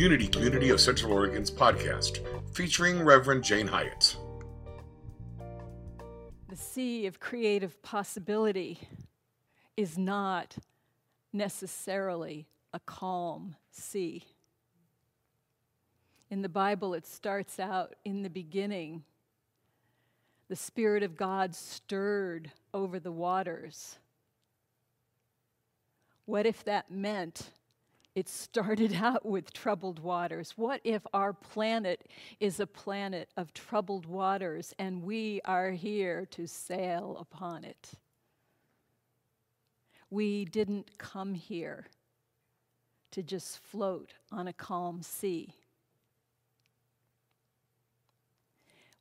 Unity Community of Central Oregon's podcast, featuring Reverend Jane Hyatt. The sea of creative possibility is not necessarily a calm sea. In the Bible, it starts out in the beginning. The Spirit of God stirred over the waters. What if that meant it started out with troubled waters? What if our planet is a planet of troubled waters and we are here to sail upon it? We didn't come here to just float on a calm sea.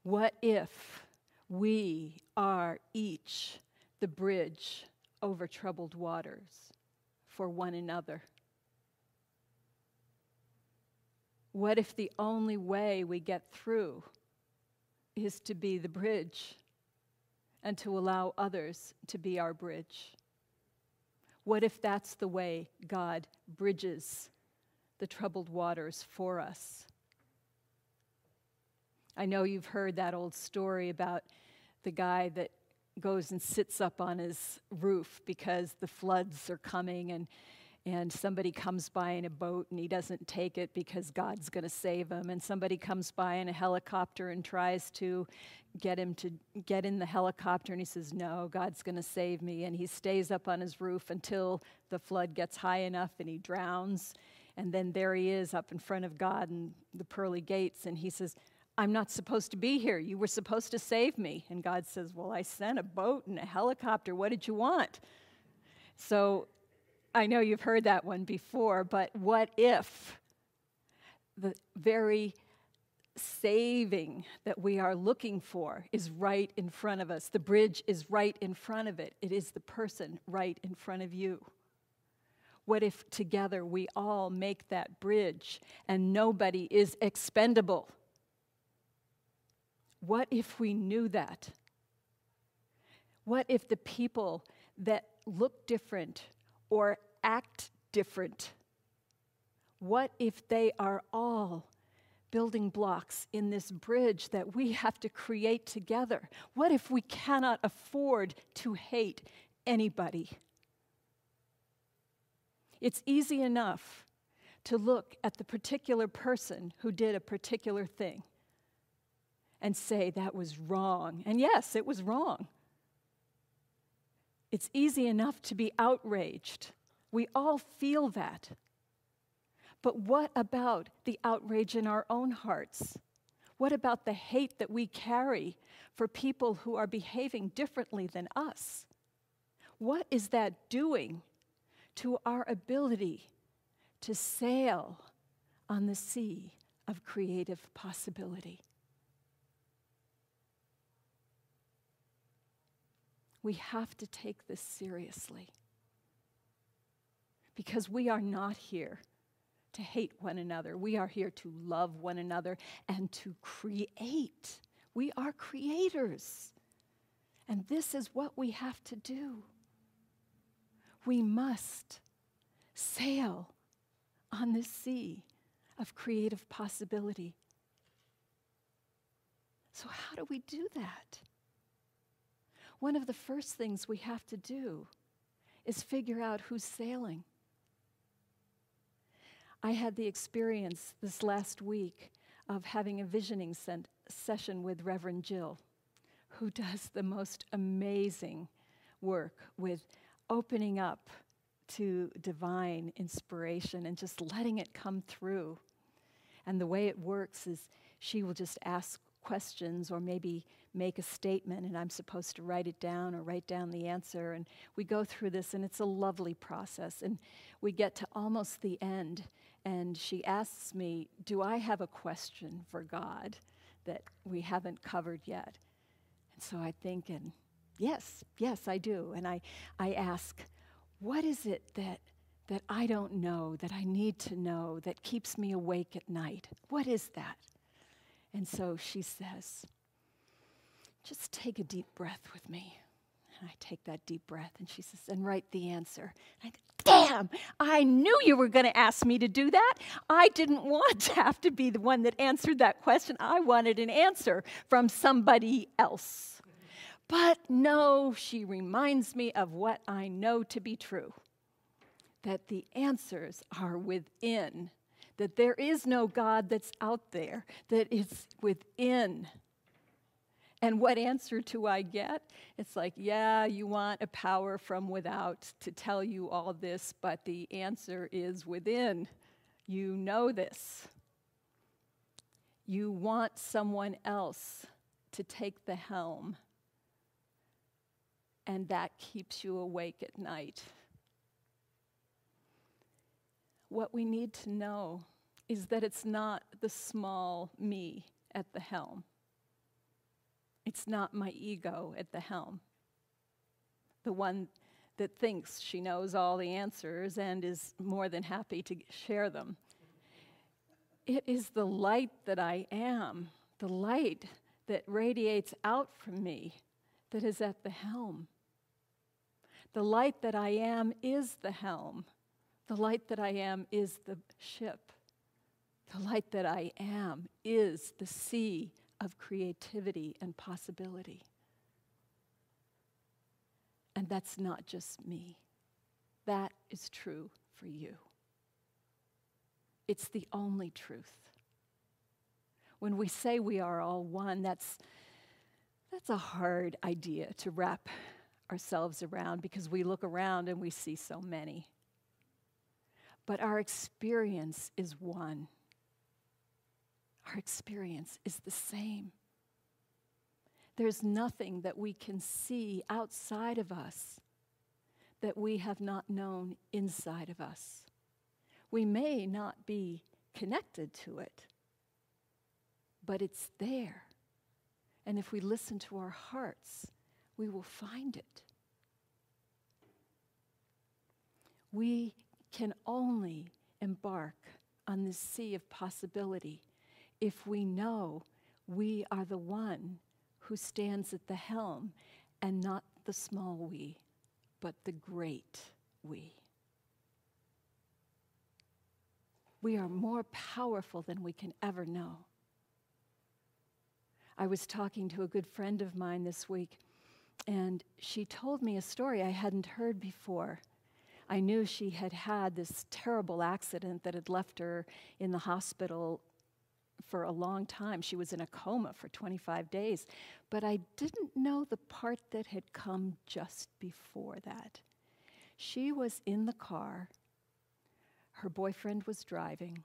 What if we are each the bridge over troubled waters for one another? What if the only way we get through is to be the bridge and to allow others to be our bridge? What if that's the way God bridges the troubled waters for us? I know you've heard that old story about the guy that goes and sits up on his roof because the floods are coming and and somebody comes by in a boat and he doesn't take it because God's going to save him and somebody comes by in a helicopter and tries to get him to get in the helicopter and he says no God's going to save me and he stays up on his roof until the flood gets high enough and he drowns and then there he is up in front of God and the pearly gates and he says I'm not supposed to be here. You were supposed to save me. And God says, Well, I sent a boat and a helicopter. What did you want? So I know you've heard that one before, but what if the very saving that we are looking for is right in front of us? The bridge is right in front of it, it is the person right in front of you. What if together we all make that bridge and nobody is expendable? What if we knew that? What if the people that look different or act different? What if they are all building blocks in this bridge that we have to create together? What if we cannot afford to hate anybody? It's easy enough to look at the particular person who did a particular thing and say that was wrong. And yes, it was wrong. It's easy enough to be outraged. We all feel that. But what about the outrage in our own hearts? What about the hate that we carry for people who are behaving differently than us? What is that doing to our ability to sail on the sea of creative possibility? We have to take this seriously because we are not here to hate one another. We are here to love one another and to create. We are creators. And this is what we have to do. We must sail on this sea of creative possibility. So, how do we do that? One of the first things we have to do is figure out who's sailing. I had the experience this last week of having a visioning session with Reverend Jill, who does the most amazing work with opening up to divine inspiration and just letting it come through. And the way it works is she will just ask questions or maybe make a statement and I'm supposed to write it down or write down the answer. And we go through this, and it's a lovely process. And we get to almost the end, and she asks me, Do I have a question for God that we haven't covered yet? And so I think, and yes, yes, I do. And I, I ask, What is it that that I don't know, that I need to know, that keeps me awake at night? What is that? And so she says, just take a deep breath with me. And I take that deep breath, and she says, and write the answer. And I go, Damn, I knew you were going to ask me to do that. I didn't want to have to be the one that answered that question. I wanted an answer from somebody else. But no, she reminds me of what I know to be true that the answers are within, that there is no God that's out there, that it's within. And what answer do I get? It's like, yeah, you want a power from without to tell you all this, but the answer is within. You know this. You want someone else to take the helm, and that keeps you awake at night. What we need to know is that it's not the small me at the helm it's not my ego at the helm, the one that thinks she knows all the answers and is more than happy to share them. It is the light that I am, the light that radiates out from me that is at the helm. The light that I am is the helm. The light that I am is the ship. The light that I am is the sea of creativity and possibility. And that's not just me, that is true for you. It's the only truth. When we say we are all one, that's, that's a hard idea to wrap ourselves around because we look around and we see so many. But our experience is one our experience is the same. There's nothing that we can see outside of us that we have not known inside of us. We may not be connected to it, but it's there. And if we listen to our hearts, we will find it. We can only embark on this sea of possibility if we know we are the one who stands at the helm and not the small we, but the great we. We are more powerful than we can ever know. I was talking to a good friend of mine this week, and she told me a story I hadn't heard before. I knew she had had this terrible accident that had left her in the hospital for a long time. She was in a coma for 25 days. But I didn't know the part that had come just before that. She was in the car, her boyfriend was driving,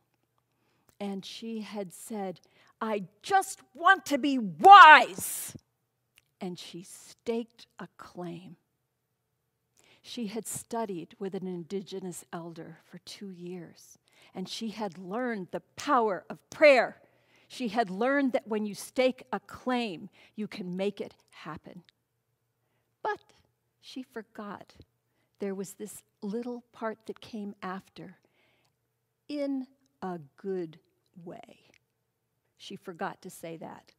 and she had said, I just want to be wise. And she staked a claim. She had studied with an indigenous elder for two years, and she had learned the power of prayer she had learned that when you stake a claim, you can make it happen. But she forgot there was this little part that came after in a good way. She forgot to say that.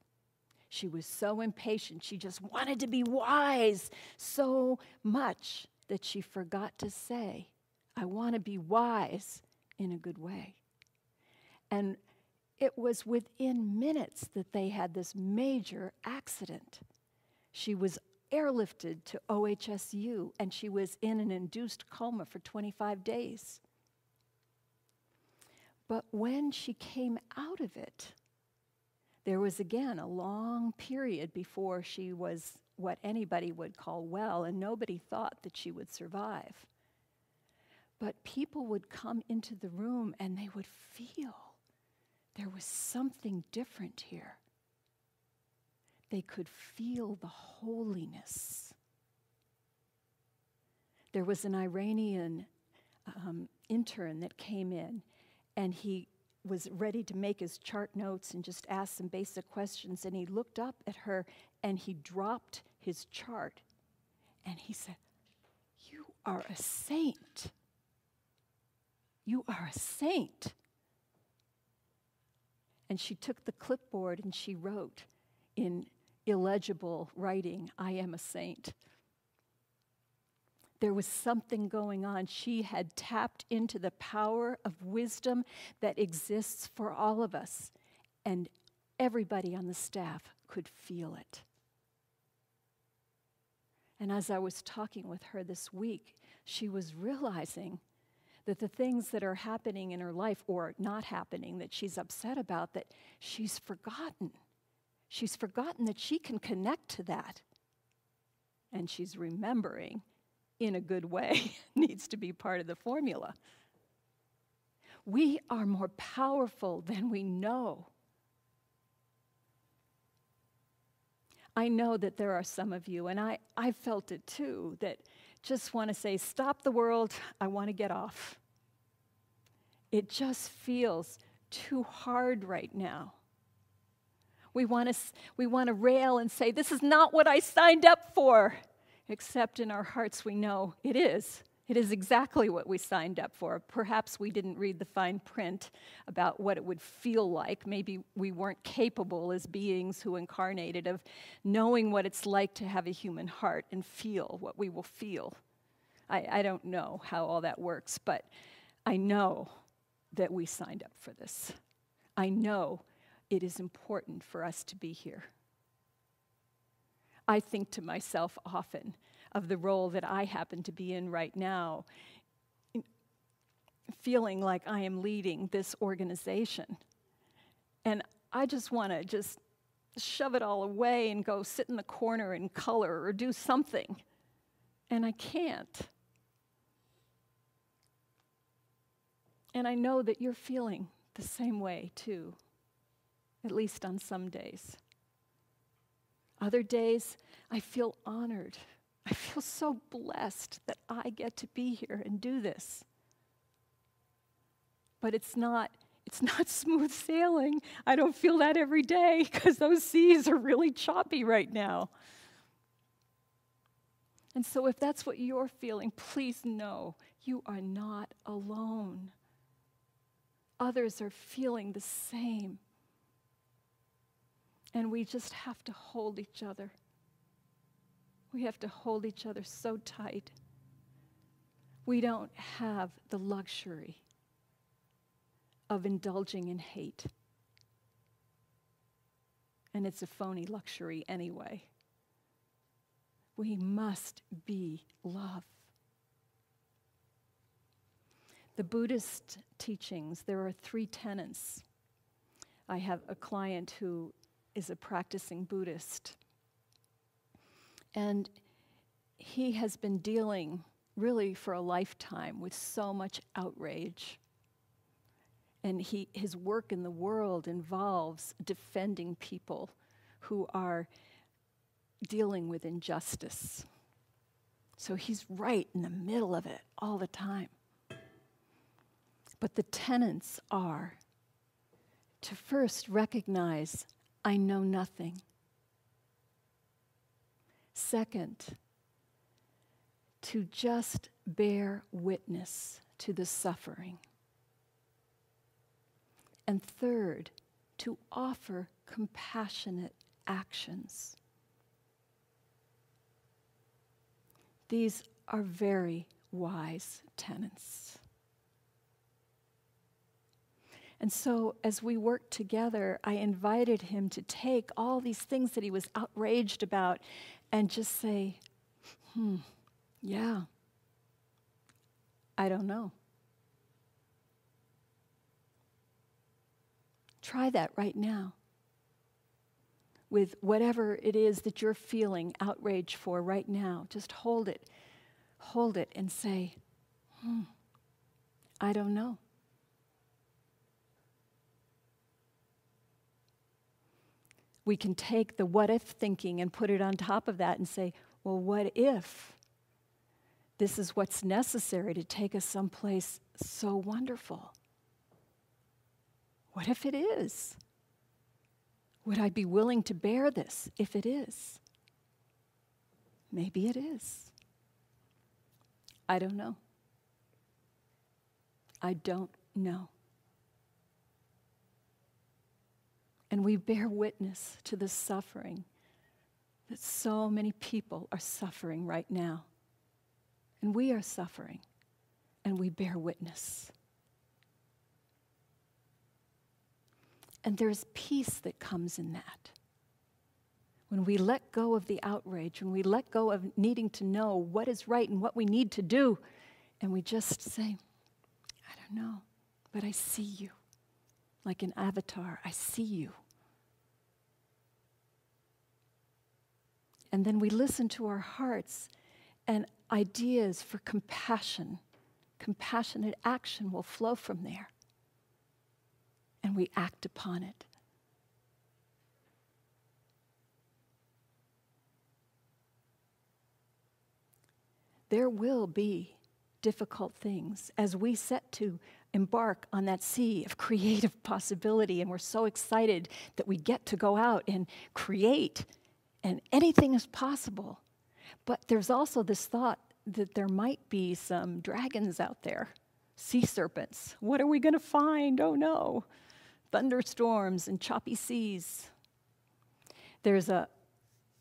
She was so impatient. She just wanted to be wise so much that she forgot to say, I want to be wise in a good way. And it was within minutes that they had this major accident. She was airlifted to OHSU and she was in an induced coma for 25 days. But when she came out of it, there was again a long period before she was what anybody would call well, and nobody thought that she would survive. But people would come into the room and they would feel there was something different here. They could feel the holiness. There was an Iranian um, intern that came in, and he was ready to make his chart notes and just ask some basic questions. And he looked up at her and he dropped his chart and he said, You are a saint. You are a saint. And she took the clipboard and she wrote in illegible writing, I am a saint. There was something going on. She had tapped into the power of wisdom that exists for all of us, and everybody on the staff could feel it. And as I was talking with her this week, she was realizing that the things that are happening in her life or not happening that she's upset about, that she's forgotten. She's forgotten that she can connect to that. And she's remembering in a good way, needs to be part of the formula. We are more powerful than we know. I know that there are some of you, and I, I felt it too, that just want to say, Stop the world, I want to get off. It just feels too hard right now. We want to we want to rail and say, This is not what I signed up for. Except in our hearts, we know it is. It is exactly what we signed up for. Perhaps we didn't read the fine print about what it would feel like. Maybe we weren't capable as beings who incarnated of knowing what it's like to have a human heart and feel what we will feel. I, I don't know how all that works, but I know that we signed up for this. I know it is important for us to be here. I think to myself often of the role that I happen to be in right now, feeling like I am leading this organization. And I just want to just shove it all away and go sit in the corner and color or do something. And I can't. And I know that you're feeling the same way too, at least on some days. Other days, I feel honored. I feel so blessed that I get to be here and do this. But it's not it's not smooth sailing. I don't feel that every day because those seas are really choppy right now. And so, if that's what you're feeling, please know you are not alone. Others are feeling the same. And we just have to hold each other. We have to hold each other so tight. We don't have the luxury of indulging in hate. And it's a phony luxury anyway. We must be love. The Buddhist teachings, there are three tenets. I have a client who is a practicing Buddhist. And he has been dealing really for a lifetime with so much outrage. And he, his work in the world involves defending people who are dealing with injustice. So he's right in the middle of it all the time. But the tenets are to first recognize I know nothing. Second, to just bear witness to the suffering. And third, to offer compassionate actions. These are very wise tenets. And so, as we worked together, I invited him to take all these things that he was outraged about and just say, hmm, yeah, I don't know. Try that right now with whatever it is that you're feeling outrage for right now. Just hold it, hold it, and say, hmm, I don't know. We can take the what if thinking and put it on top of that and say, well, what if this is what's necessary to take us someplace so wonderful? What if it is? Would I be willing to bear this if it is? Maybe it is. I don't know. I don't know. And we bear witness to the suffering that so many people are suffering right now. And we are suffering, and we bear witness. And there's peace that comes in that. When we let go of the outrage, when we let go of needing to know what is right and what we need to do, and we just say, I don't know, but I see you. Like an avatar, I see you. And then we listen to our hearts, and ideas for compassion, compassionate action will flow from there. And we act upon it. There will be difficult things as we set to embark on that sea of creative possibility, and we're so excited that we get to go out and create, and anything is possible. But there's also this thought that there might be some dragons out there, sea serpents. What are we going to find? Oh no thunderstorms and choppy seas. There's a,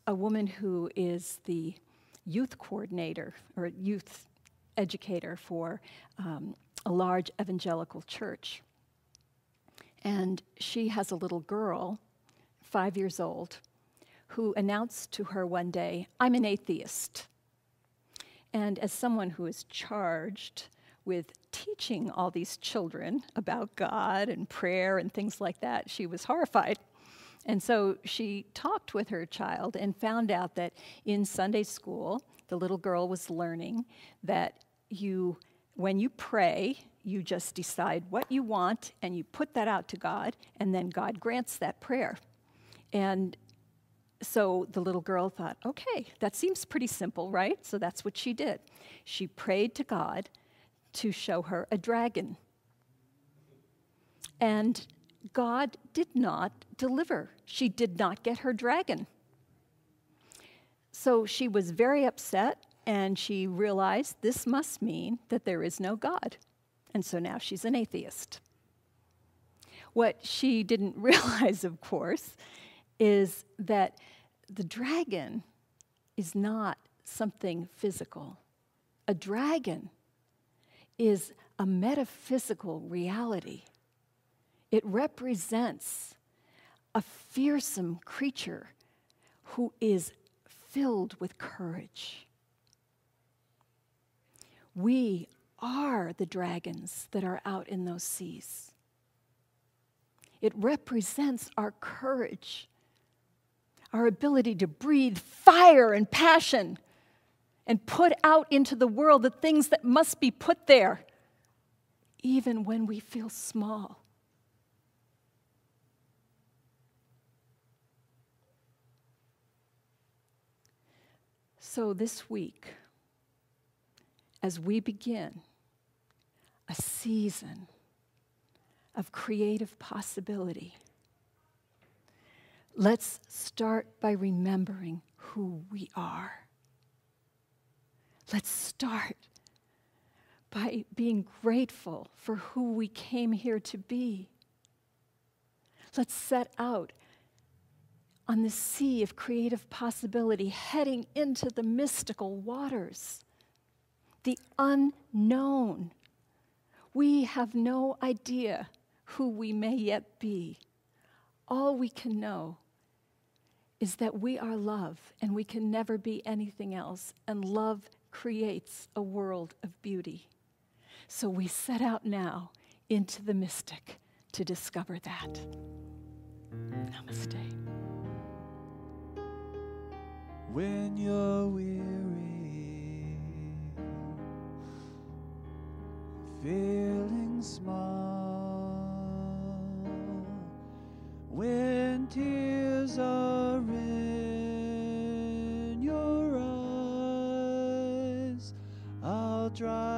a woman who is the youth coordinator or youth educator for um, a large evangelical church. And she has a little girl, five years old, who announced to her one day, I'm an atheist. And as someone who is charged with teaching all these children about God and prayer and things like that, she was horrified. And so she talked with her child and found out that in Sunday school, the little girl was learning that you, when you pray, you just decide what you want and you put that out to God, and then God grants that prayer. And so the little girl thought, okay, that seems pretty simple, right? So that's what she did. She prayed to God to show her a dragon. And God did not deliver. She did not get her dragon. So she was very upset and she realized this must mean that there is no God. And so now she's an atheist. What she didn't realize, of course, is that the dragon is not something physical. A dragon is a metaphysical reality. It represents a fearsome creature who is filled with courage. We are the dragons that are out in those seas. It represents our courage, our ability to breathe fire and passion and put out into the world the things that must be put there, even when we feel small. So, this week, as we begin a season of creative possibility, let's start by remembering who we are. Let's start by being grateful for who we came here to be. Let's set out on the sea of creative possibility, heading into the mystical waters, the unknown. We have no idea who we may yet be. All we can know is that we are love and we can never be anything else, and love creates a world of beauty. So we set out now into the mystic to discover that. Namaste. When you're weary, feeling small, when tears are in your eyes, I'll dry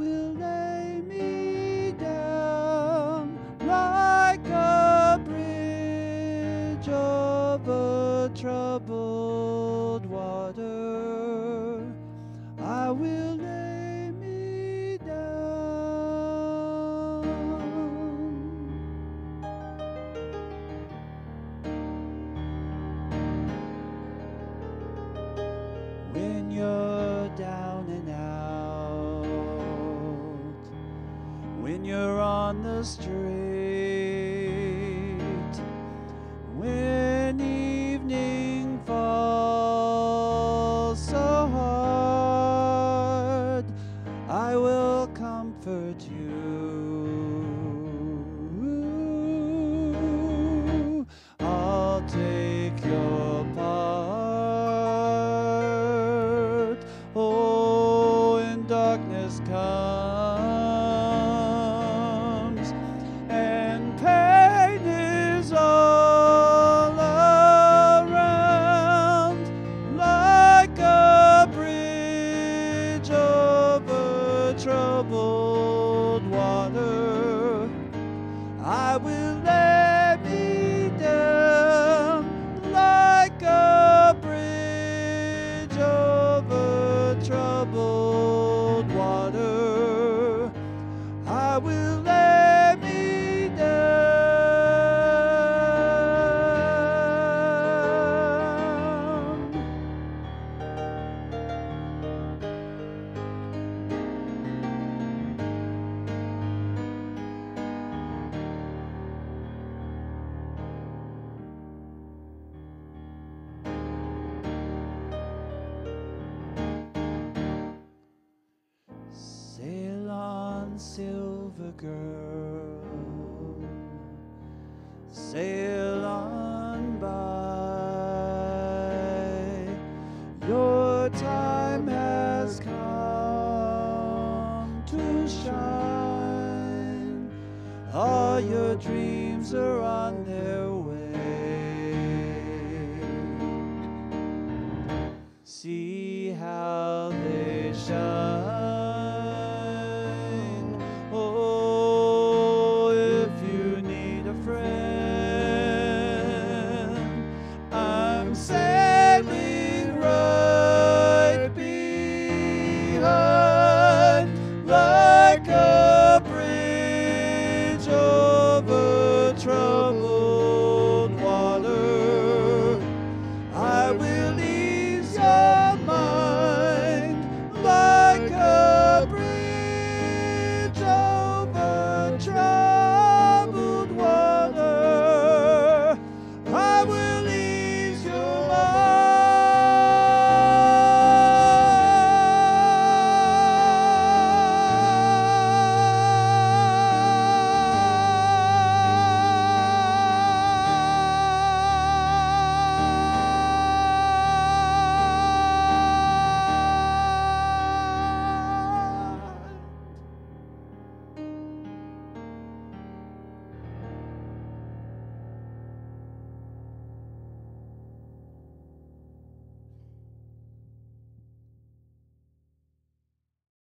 will never. will comfort you. shine. All your dreams are on their way.